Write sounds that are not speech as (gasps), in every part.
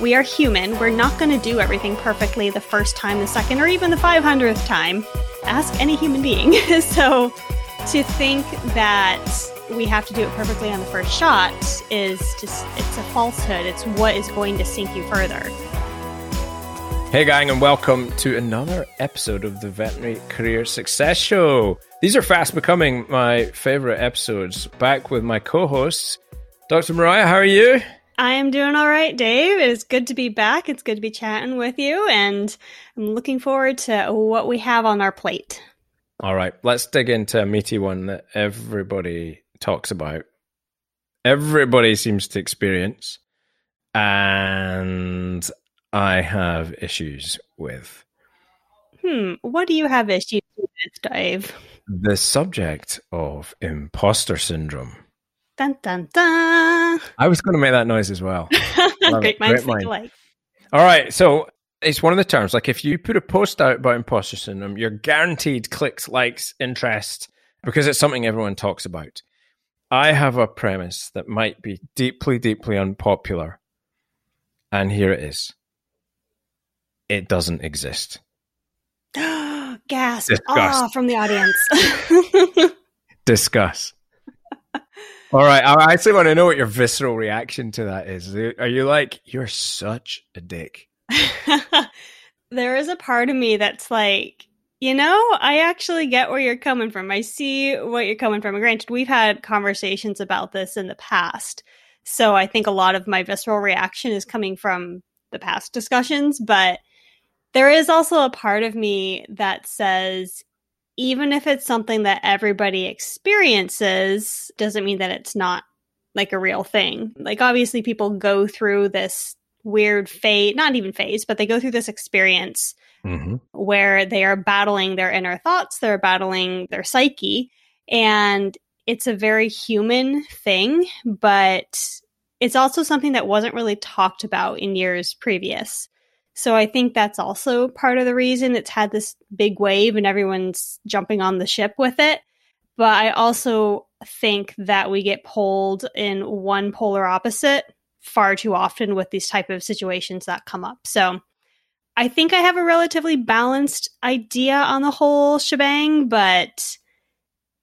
we are human. We're not going to do everything perfectly the first time, the second, or even the 500th time. Ask any human being. (laughs) so to think that we have to do it perfectly on the first shot is just, it's a falsehood. It's what is going to sink you further. Hey, gang, and welcome to another episode of the Veterinary Career Success Show. These are fast becoming my favorite episodes. Back with my co hosts, Dr. Moriah, how are you? I am doing all right, Dave. It's good to be back. It's good to be chatting with you, and I'm looking forward to what we have on our plate. All right, let's dig into a meaty one that everybody talks about, everybody seems to experience, and I have issues with. Hmm, what do you have issues with, Dave? The subject of imposter syndrome. Dun dun dun. I was going to make that noise as well. (laughs) Great minds think alike. All right, so it's one of the terms. Like if you put a post out about imposter syndrome, you're guaranteed clicks, likes, interest because it's something everyone talks about. I have a premise that might be deeply, deeply unpopular, and here it is it doesn't exist. (gasps) Gasp! Ah, from the audience. (laughs) Discuss. All right, I actually want to know what your visceral reaction to that is. Are you like, you're such a dick? (laughs) there is a part of me that's like, you know, I actually get where you're coming from. I see what you're coming from. granted, we've had conversations about this in the past. So I think a lot of my visceral reaction is coming from the past discussions, but there is also a part of me that says, even if it's something that everybody experiences, doesn't mean that it's not like a real thing. Like, obviously, people go through this weird phase, not even phase, but they go through this experience mm-hmm. where they are battling their inner thoughts, they're battling their psyche. And it's a very human thing, but it's also something that wasn't really talked about in years previous. So I think that's also part of the reason it's had this big wave and everyone's jumping on the ship with it. But I also think that we get pulled in one polar opposite far too often with these type of situations that come up. So I think I have a relatively balanced idea on the whole shebang, but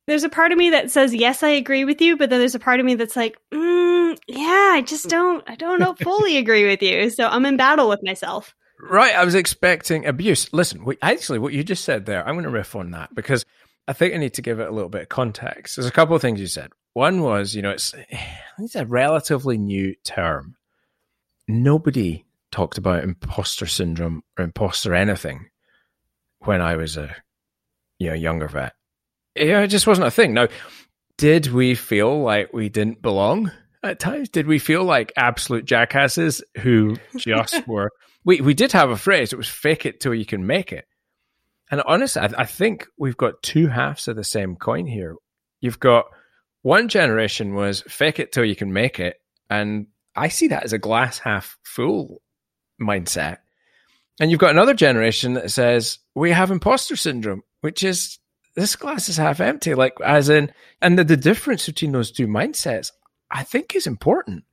there's a part of me that says yes, I agree with you, but then there's a part of me that's like, mm, yeah, I just don't, I don't know, (laughs) fully agree with you. So I'm in battle with myself. Right. I was expecting abuse. Listen, actually, what you just said there, I'm going to riff on that because I think I need to give it a little bit of context. There's a couple of things you said. One was, you know, it's (sighs) it's a relatively new term. Nobody talked about imposter syndrome or imposter anything when I was a you know younger vet. Yeah, it just wasn't a thing. Now, did we feel like we didn't belong at times? Did we feel like absolute jackasses who just (laughs) were we we did have a phrase. It was "fake it till you can make it." And honestly, I, I think we've got two halves of the same coin here. You've got one generation was "fake it till you can make it," and I see that as a glass half full mindset. And you've got another generation that says we have imposter syndrome, which is this glass is half empty. Like as in, and the, the difference between those two mindsets, I think, is important.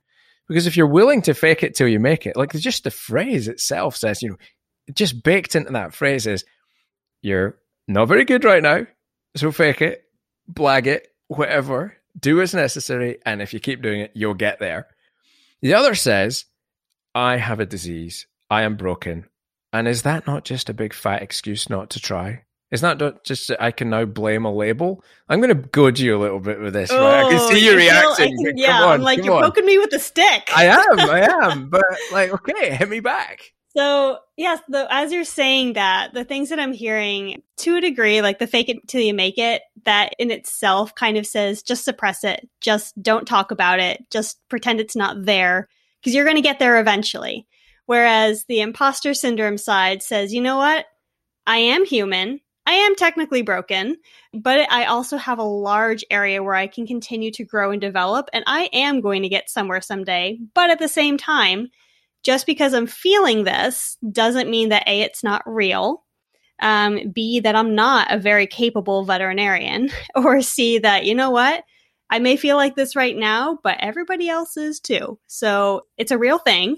Because if you're willing to fake it till you make it, like just the phrase itself says, you know, just baked into that phrase is you're not very good right now. So fake it, blag it, whatever, do as necessary. And if you keep doing it, you'll get there. The other says, I have a disease. I am broken. And is that not just a big fat excuse not to try? It's not just that I can now blame a label. I'm going to goad you a little bit with this, oh, right? I can oh, see you reacting. Can, yeah, on, I'm like you're on. poking me with a stick. I am, I (laughs) am, but like, okay, hit me back. So yes, the, as you're saying that, the things that I'm hearing to a degree, like the fake it till you make it, that in itself kind of says just suppress it, just don't talk about it, just pretend it's not there, because you're going to get there eventually. Whereas the imposter syndrome side says, you know what? I am human. I am technically broken, but I also have a large area where I can continue to grow and develop, and I am going to get somewhere someday. But at the same time, just because I'm feeling this doesn't mean that A, it's not real, um, B, that I'm not a very capable veterinarian, (laughs) or C, that, you know what? I may feel like this right now, but everybody else is too. So it's a real thing.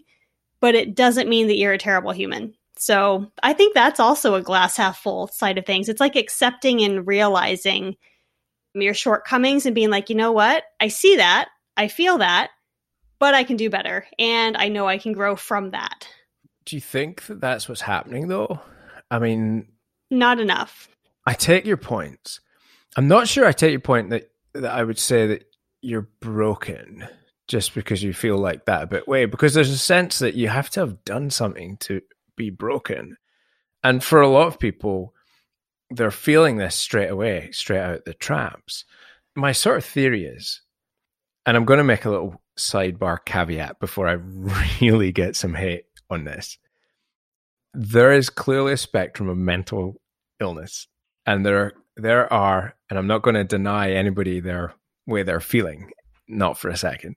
but it doesn't mean that you're a terrible human. So I think that's also a glass half full side of things. It's like accepting and realizing your shortcomings and being like, you know what? I see that. I feel that, but I can do better. And I know I can grow from that. Do you think that that's what's happening though? I mean, not enough. I take your points. I'm not sure I take your point that, that I would say that you're broken just because you feel like that a bit way, because there's a sense that you have to have done something to be broken. And for a lot of people, they're feeling this straight away, straight out the traps. My sort of theory is, and I'm going to make a little sidebar caveat before I (laughs) really get some hate on this. There is clearly a spectrum of mental illness, and there there are, and I'm not going to deny anybody their way they're feeling, not for a second,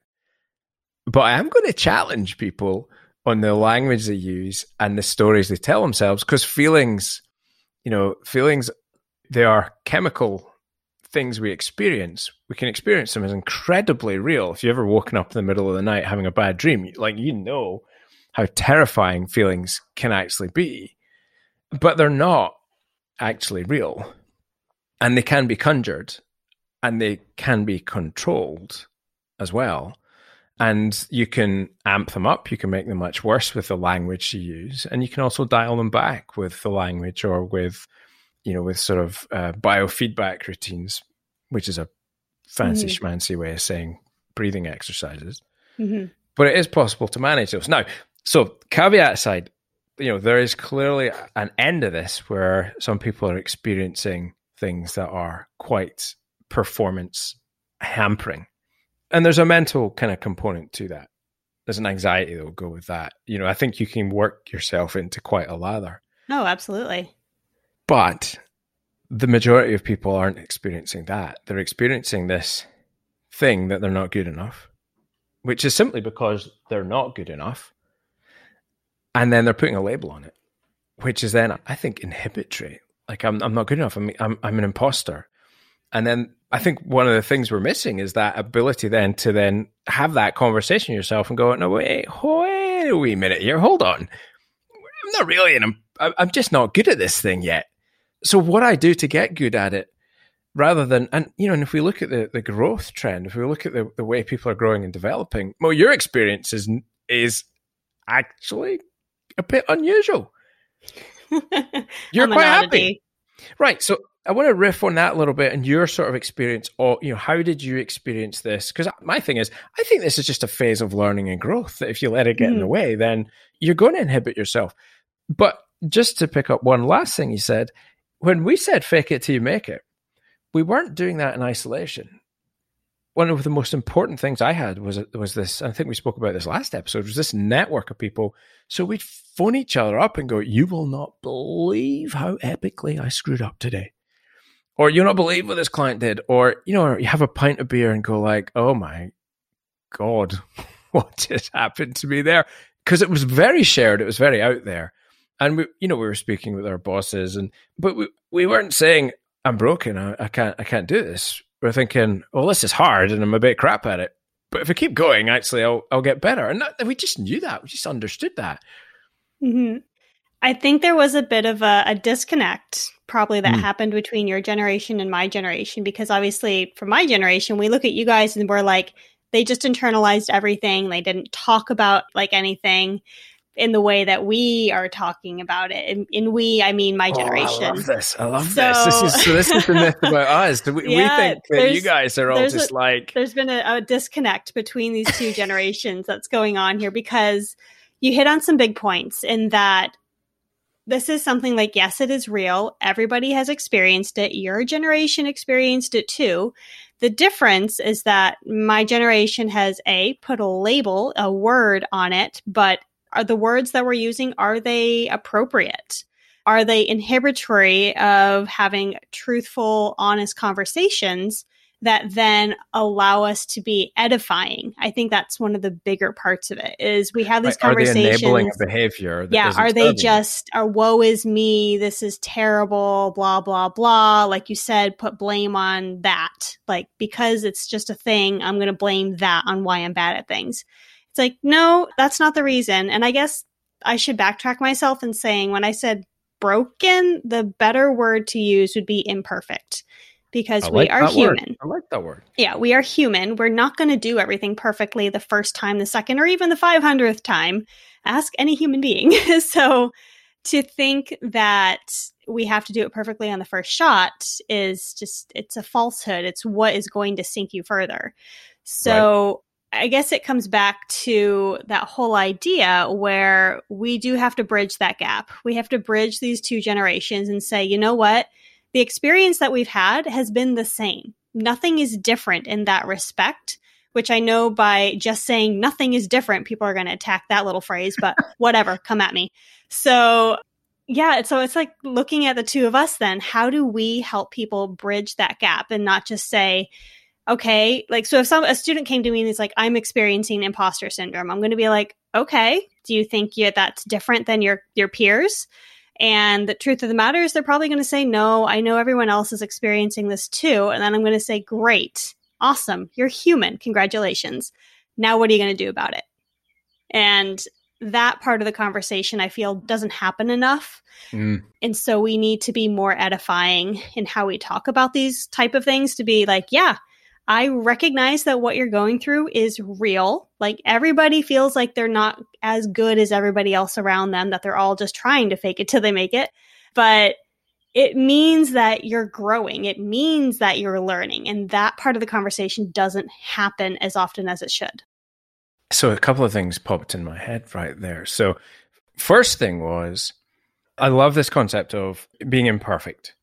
but I am going to challenge people on the language they use and the stories they tell themselves because feelings, you know, feelings they are chemical things we experience. We can experience them as incredibly real. If you've ever woken up in the middle of the night having a bad dream, like you know how terrifying feelings can actually be, but they're not actually real. And they can be conjured and they can be controlled as well. And you can amp them up, you can make them much worse with the language you use, and you can also dial them back with the language or with, you know, with sort of uh, biofeedback routines, which is a fancy mm-hmm. schmancy way of saying breathing exercises. Mm-hmm. But it is possible to manage those. Now, so caveat aside, you know, there is clearly an end to this where some people are experiencing things that are quite performance hampering. And there's a mental kind of component to that. There's an anxiety that will go with that. You know, I think you can work yourself into quite a lather. No, absolutely. But the majority of people aren't experiencing that. They're experiencing this thing that they're not good enough, which is simply because they're not good enough. And then they're putting a label on it, which is then, I think, inhibitory. Like, I'm, I'm not good enough. I'm, I'm, I'm an imposter. And then I think one of the things we're missing is that ability then to then have that conversation yourself and go, no, wait, wait a wee minute here. Hold on. I'm not really, and I'm, I'm just not good at this thing yet. So what I do to get good at it rather than, and you know, and if we look at the, the growth trend, if we look at the, the way people are growing and developing, well, your experience is, is actually a bit unusual. (laughs) You're quite happy. Right. So I want to riff on that a little bit and your sort of experience. Or you know, how did you experience this? Because my thing is, I think this is just a phase of learning and growth. That if you let it get mm. in the mm-hmm. way, then you're going to inhibit yourself. But just to pick up one last thing you said, when we said "fake it till you make it," we weren't doing that in isolation. One of the most important things I had was was this. I think we spoke about this last episode. Was this network of people? So we'd phone each other up and go, "You will not believe how epically I screwed up today." Or you'll not believe what this client did, or you know, you have a pint of beer and go like, "Oh my god, (laughs) what just happened to me there?" Because it was very shared, it was very out there, and we, you know, we were speaking with our bosses, and but we we weren't saying, "I'm broken, I, I can't, I can't do this." We're thinking, "Well, this is hard, and I'm a bit crap at it." But if I keep going, actually, I'll I'll get better. And that, we just knew that. We just understood that. Mm-hmm. I think there was a bit of a, a disconnect probably that mm. happened between your generation and my generation because obviously for my generation we look at you guys and we're like they just internalized everything they didn't talk about like anything in the way that we are talking about it. In we, I mean my generation. Oh, I love this. I love so, this. This is so. This is the myth about us. (laughs) We, yeah, we think that you guys are all just a, like. There's been a, a disconnect between these two (laughs) generations that's going on here because you hit on some big points in that this is something like, yes, it is real. Everybody has experienced it. Your generation experienced it too. The difference is that my generation has a put a label, a word on it, but are the words that we're using, are they appropriate? Are they inhibitory of having truthful, honest conversations? That then allow us to be edifying. I think that's one of the bigger parts of it is we have these right. conversations. Are they enabling a behavior? yeah. Are they just, are woe is me. This is terrible, blah, blah, blah. Like you said, put blame on that. Like, because it's just a thing, I'm going to blame that on why I'm bad at things. It's like, no, that's not the reason. And I guess I should backtrack myself in saying when I said broken, the better word to use would be imperfect because we are that word. human. I like that word. Yeah, we are human. We're not going to do everything perfectly the first time, the second, or even the 500th time. Ask any human being. (laughs) so to think that we have to do it perfectly on the first shot is just, it's a falsehood. It's what is going to sink you further. So I guess it comes back to that whole idea where we do have to bridge that gap. We have to bridge these two generations and say, you know what? The experience that we've had has been the same. Nothing is different in that respect, which I know by just saying nothing is different, people are going to attack that little phrase, but (laughs) whatever, come at me. So, yeah, so it's like looking at the two of us then, how do we help people bridge that gap and not just say, okay, like so if some a student came to me and is like, I'm experiencing imposter syndrome, I'm going to be like, okay, do you think you, that's different than your your peers? And the truth of the matter is, they're probably going to say, no, I know everyone else is experiencing this too. And then I'm going to say, great, awesome, you're human, congratulations. Now, what are you going to do about it? And that part of the conversation, I feel, doesn't happen enough. Mm. And so we need to be more edifying in how we talk about these type of things to be like, yeah, I recognize that what you're going through is real. Like everybody feels like they're not as good as everybody else around them, that they're all just trying to fake it till they make it. But it means that you're growing. It means that you're learning. And that part of the conversation doesn't happen as often as it should. So a couple of things popped in my head right there. So first thing was I love this concept of being imperfect.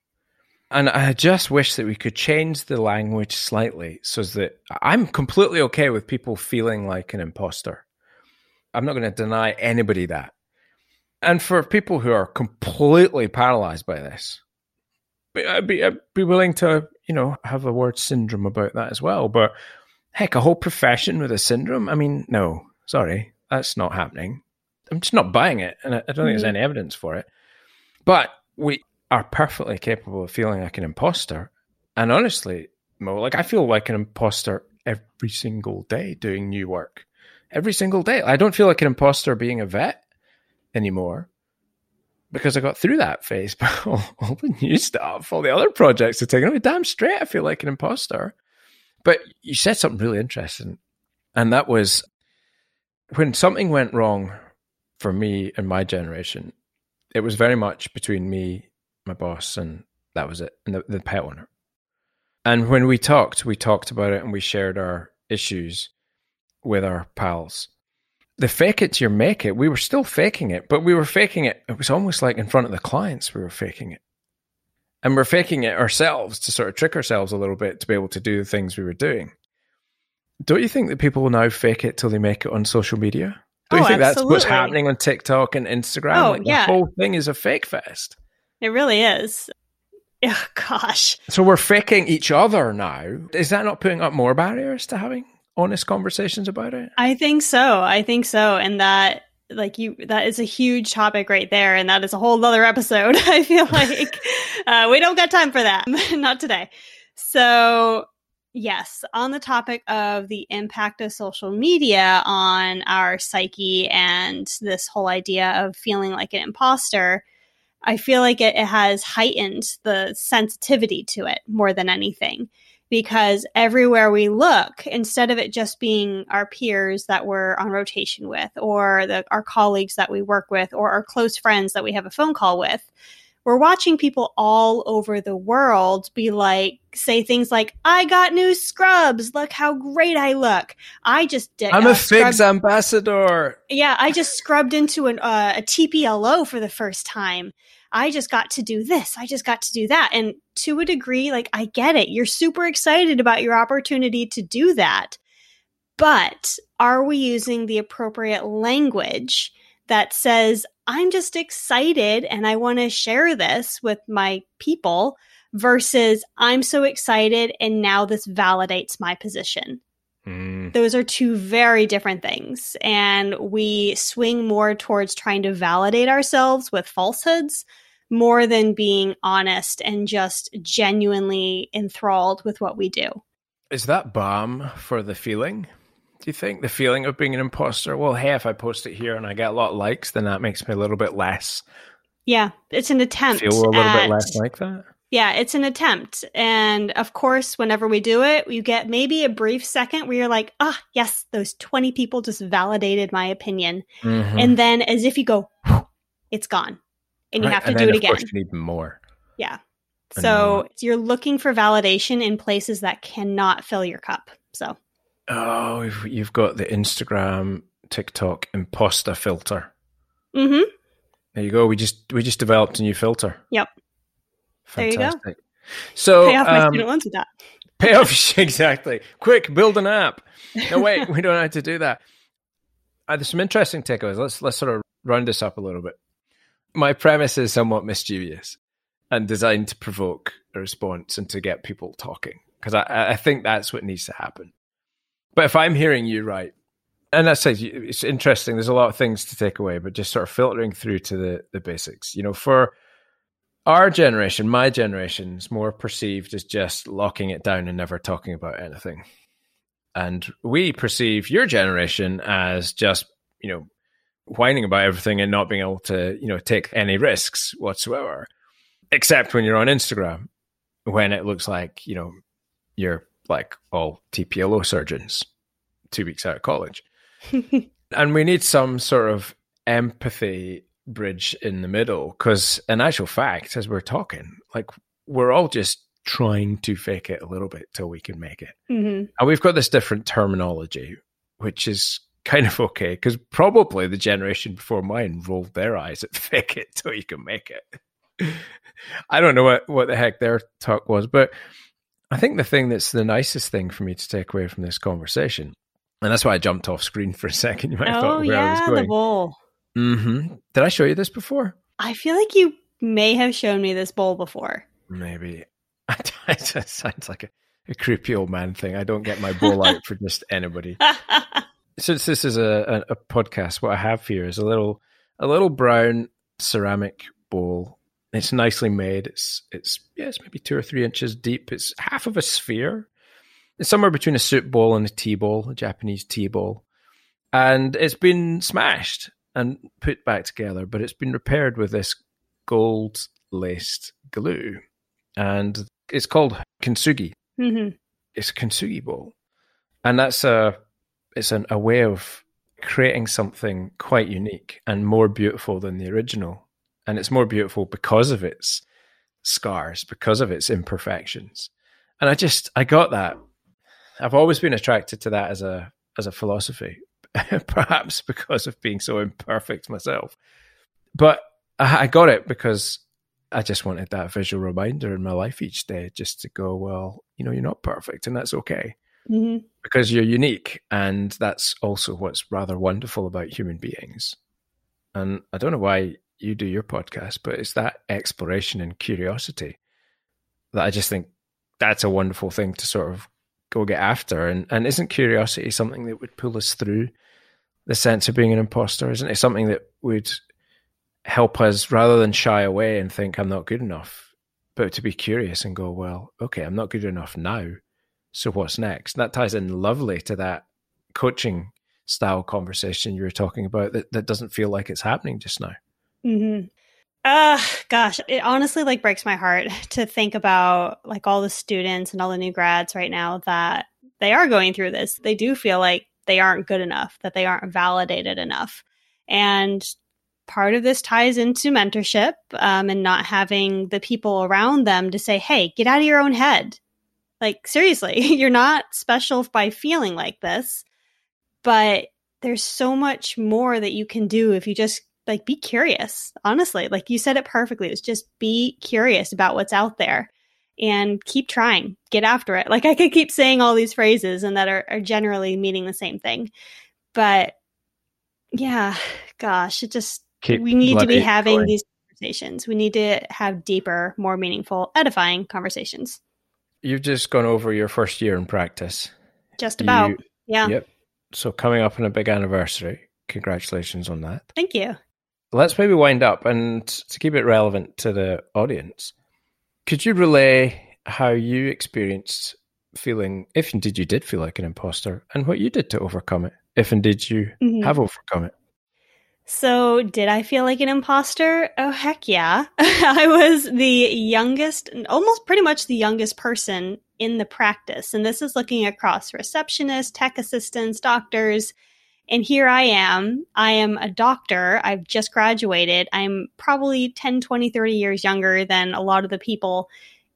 And I just wish that we could change the language slightly so that I'm completely okay with people feeling like an imposter. I'm not going to deny anybody that. And for people who are completely paralyzed by this, I'd be, I'd be willing to, you know, have a word syndrome about that as well. But heck, a whole profession with a syndrome? I mean, no, sorry, that's not happening. I'm just not buying it. And I, I don't think there's mm-hmm. any evidence for it. But we are perfectly capable of feeling like an imposter. And honestly, Mo, like I feel like an imposter every single day doing new work. Every single day. I don't feel like an imposter being a vet anymore because I got through that phase. (laughs) But all, all the new stuff, all the other projects are taking me damn straight. I feel like an imposter. But you said something really interesting. And that was when something went wrong for me and my generation, it was very much between me my boss, and that was it, and the, the pet owner. And when we talked, we talked about it and we shared our issues with our pals. The fake it till you make it, we were still faking it, but we were faking it. It was almost like in front of the clients, we were faking it. And we're faking it ourselves to sort of trick ourselves a little bit to be able to do the things we were doing. Don't you think that people will now fake it till they make it on social media? Don't Oh, you think that's what's happening on TikTok and Instagram? Oh, like yeah. The whole thing is a fake fest. It really is. (laughs) Oh, gosh. So we're faking each other now. Is that not putting up more barriers to having honest conversations about it? I think so. I think so. And that, like, you, that is a huge topic right there. And that is a whole other episode. (laughs) I feel like (laughs) uh, we don't got time for that. Not today. So, yes, on the topic of the impact of social media on our psyche and this whole idea of feeling like an imposter, I feel like it, it has heightened the sensitivity to it more than anything. Because everywhere we look, instead of it just being our peers that we're on rotation with, or the, our colleagues that we work with, or our close friends that we have a phone call with, we're watching people all over the world be like, say things like, I got new scrubs. Look how great I look. I just did. I'm uh, a figs scrubbed- ambassador. yeah, I just scrubbed into an, uh, a TPLO for the first time. I just got to do this. I just got to do that. And to a degree, like, I get it. You're super excited about your opportunity to do that. But are we using the appropriate language that says, I'm just excited and I want to share this with my people versus I'm so excited and now this validates my position? Mm. those are two very different things. And we swing more towards trying to validate ourselves with falsehoods more than being honest and just genuinely enthralled with what we do. Is that balm for the feeling? Do you think the feeling of being an imposter? Well, hey, if I post it here and I get a lot of likes, then that makes me a little bit less. Yeah, it's an attempt. Feel a little at, bit less like that. Yeah, it's an attempt. And of course, whenever we do it, you get maybe a brief second where you're like, ah, yes, those 20 people just validated my opinion. Mhm. And then as if you go, it's gone. And you Right, have to and do then, it again. you need more. Yeah. So you're looking for validation in places that cannot fill your cup. So, Oh, you've- you've got the Instagram, TikTok imposter filter. hmm There you go. We just we just developed a new filter. Yep. There you go. Fantastic. So pay off my um, student loans with that. (laughs) Pay off (laughs) exactly. Quick, build an app. No, (laughs) wait, we don't have to do that. Uh, there's some interesting takeaways. Let's let's sort of round this up a little bit. My premise is somewhat mischievous and designed to provoke a response and to get people talking because I, I think that's what needs to happen. But if I'm hearing you right, and that says it's interesting. There's a lot of things to take away, but just sort of filtering through to the the basics. You know, for our generation, my generation, is more perceived as just locking it down and never talking about anything. And we perceive your generation as just, you know, whining about everything and not being able to, you know, take any risks whatsoever, except when you're on Instagram, when it looks like, you know, you're like all TPLO surgeons two weeks out of college. (laughs) and we need some sort of empathy bridge in the middle because in actual fact as we're talking like we're all just trying to fake it a little bit till we can make it. Hmm and we've got this different terminology which is kind of okay because probably the generation before mine rolled their eyes at (laughs) fake it till you can make it. (laughs) I don't know what, what the heck their talk was but i think the thing that's the nicest thing for me to take away from this conversation and that's why i jumped off screen for a second (laughs) you might have Oh, thought where i was yeah, going the bowl. hmm Did I show you this before? I feel like you may have shown me this bowl before. Maybe. (laughs) it sounds like a, a creepy old man thing. I don't get my bowl out for just anybody. (laughs) Since this is a, a, a podcast, what I have here is a little a little brown ceramic bowl. It's nicely made. It's it's yeah, it's maybe two or three inches deep. It's half of a sphere. It's somewhere between a soup bowl and a tea bowl, a Japanese tea bowl. And it's been smashed and put back together, but it's been repaired with this gold laced glue. And it's called kintsugi. hmm It's a kintsugi bowl. And that's a it's an, a way of creating something quite unique and more beautiful than the original. And it's more beautiful because of its scars, because of its imperfections. And I just I got that. I've always been attracted to that as a as a philosophy, (laughs) perhaps because of being so imperfect myself. But I, I got it because I just wanted that visual reminder in my life each day, just to go, well, you know, you're not perfect, and that's okay hmm because you're unique, and that's also what's rather wonderful about human beings. And I don't know why you do your podcast, but it's that exploration and curiosity that I just think that's a wonderful thing to sort of go get after. And and isn't curiosity something that would pull us through the sense of being an imposter? Isn't it something that would help us rather than shy away and think I'm not good enough, but to be curious and go, well, okay, I'm not good enough now. So what's next? That ties in lovely to that coaching style conversation you were talking about that, that doesn't feel like it's happening just now. Hmm Uh, gosh, it honestly like breaks my heart (laughs) to think about like all the students and all the new grads right now that they are going through this. They do feel like they aren't good enough, that they aren't validated enough. And part of this ties into mentorship um, and not having the people around them to say, hey, get out of your own head. Like, seriously, (laughs) you're not special by feeling like this, but there's so much more that you can do if you just like be curious honestly like you said it perfectly it's just be curious about what's out there and keep trying get after it like i could keep saying all these phrases and that are, are generally meaning the same thing but yeah gosh it just Keep we need to be having going. these conversations we need to have deeper more meaningful edifying conversations You've just gone over your first year in practice. just about You- yeah Yep. So coming up on a big anniversary. Congratulations on that. thank you Let's maybe wind up and to keep it relevant to the audience, could you relay how you experienced feeling, if indeed you did feel like an imposter, and what you did to overcome it, if indeed you mm-hmm. have overcome it. So, did I feel like an imposter? Oh, heck yeah. (laughs) I was the youngest, almost pretty much the youngest person in the practice. And this is looking across receptionists, tech assistants, doctors. And here I am. I am a doctor. I've just graduated. I'm probably 10, 20, 30 years younger than a lot of the people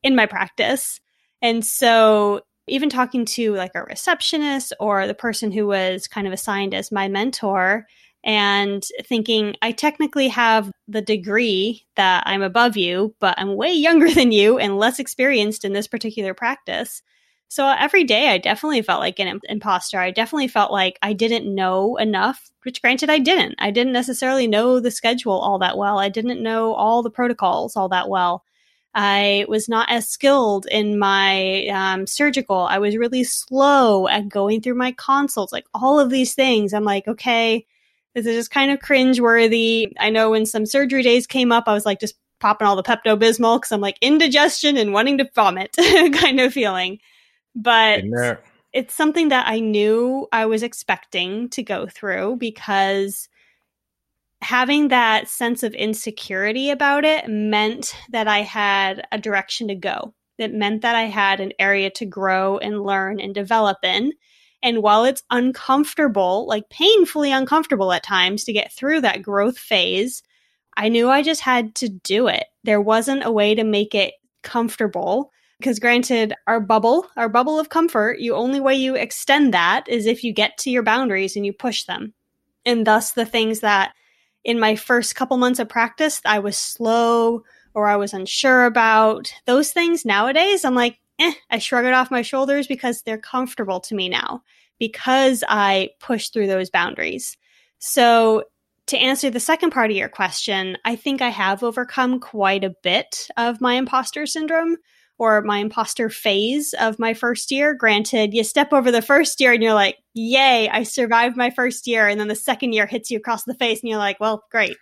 in my practice. And so, even talking to like a receptionist or the person who was kind of assigned as my mentor, and thinking, I technically have the degree that I'm above you, but I'm way (laughs) younger than you and less experienced in this particular practice. So every day I definitely felt like an imposter. I definitely felt like I didn't know enough, which granted I didn't. I didn't necessarily know the schedule all that well. I didn't know all the protocols all that well. I was not as skilled in my um, surgical. I was really slow at going through my consults, like all of these things. I'm like, okay, this is just kind of cringeworthy. I know when some surgery days came up, I was like just popping all the Pepto Bismol because I'm like indigestion and wanting to vomit (laughs) kind of feeling. But it's something that I knew I was expecting to go through because having that sense of insecurity about it meant that I had a direction to go. It meant that I had an area to grow and learn and develop in. And while it's uncomfortable, like painfully uncomfortable at times to get through that growth phase, I knew I just had to do it. There wasn't a way to make it comfortable. Because granted, our bubble, our bubble of comfort, you only way you extend that is if you get to your boundaries and you push them. And thus the things that in my first couple months of practice, I was slow or I was unsure about. Those things nowadays, I'm like, eh, I shrug it off my shoulders because they're comfortable to me now because I push through those boundaries. So, to answer the second part of your question, I think I have overcome quite a bit of my imposter syndrome or my imposter phase of my first year. Granted, you step over the first year and you're like, yay, I survived my first year. And then the second year hits you across the face and you're like, well, great.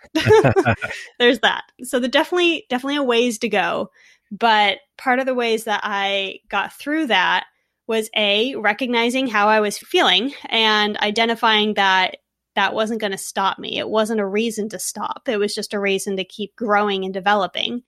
(laughs) There's that. So the definitely, definitely a ways to go. But part of the ways that I got through that was A, recognizing how I was feeling and identifying that that wasn't going to stop me. It wasn't a reason to stop, it was just a reason to keep growing and developing.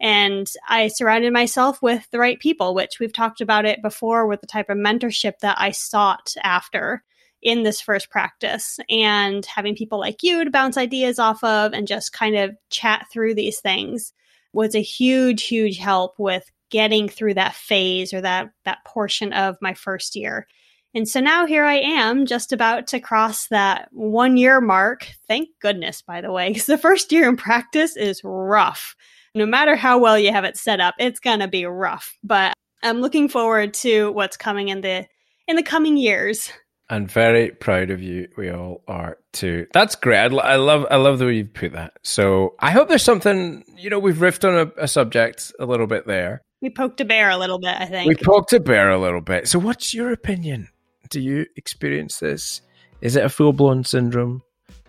And I surrounded myself with the right people, which we've talked about it before with the type of mentorship that I sought after in this first practice and having people like you to bounce ideas off of and just kind of chat through these things was a huge, huge help with getting through that phase or that that portion of my first year. And so now here I am just about to cross that one year mark. Thank goodness, by the way, because the first year in practice is rough. No matter how well you have it set up, it's going to be rough. But I'm looking forward to what's coming in the in the coming years and very proud of you. We all are too. That's great. I, love, I love the way you put that. So I hope there's something. You know, we've riffed on a, a, subject a little bit there. We poked a bear a little bit. I think we poked a bear a little bit. So, what's your opinion? Do you experience this? Is it a full blown syndrome?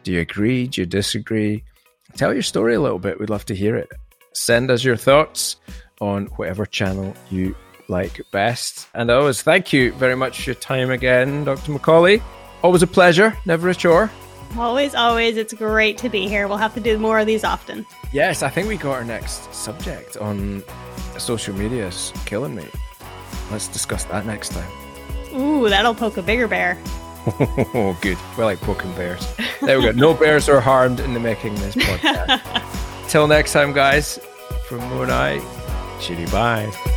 Do you agree? Do you disagree? Tell your story a little bit. We'd love to hear it. Send us your thoughts on whatever channel you like best. And always thank you very much for your time again, Dr. McCauley. Always a pleasure, never a chore. Always, always. It's great to be here. We'll have to do more of these often. Yes, I think we got our next subject on social media is killing me. Let's discuss that next time. Ooh, that'll poke a bigger bear. oh, (laughs) good. We like poking bears. There we go. No (laughs) bears are harmed in the making this podcast. (laughs) Till next time, guys, from Moon Eye, shitty bye.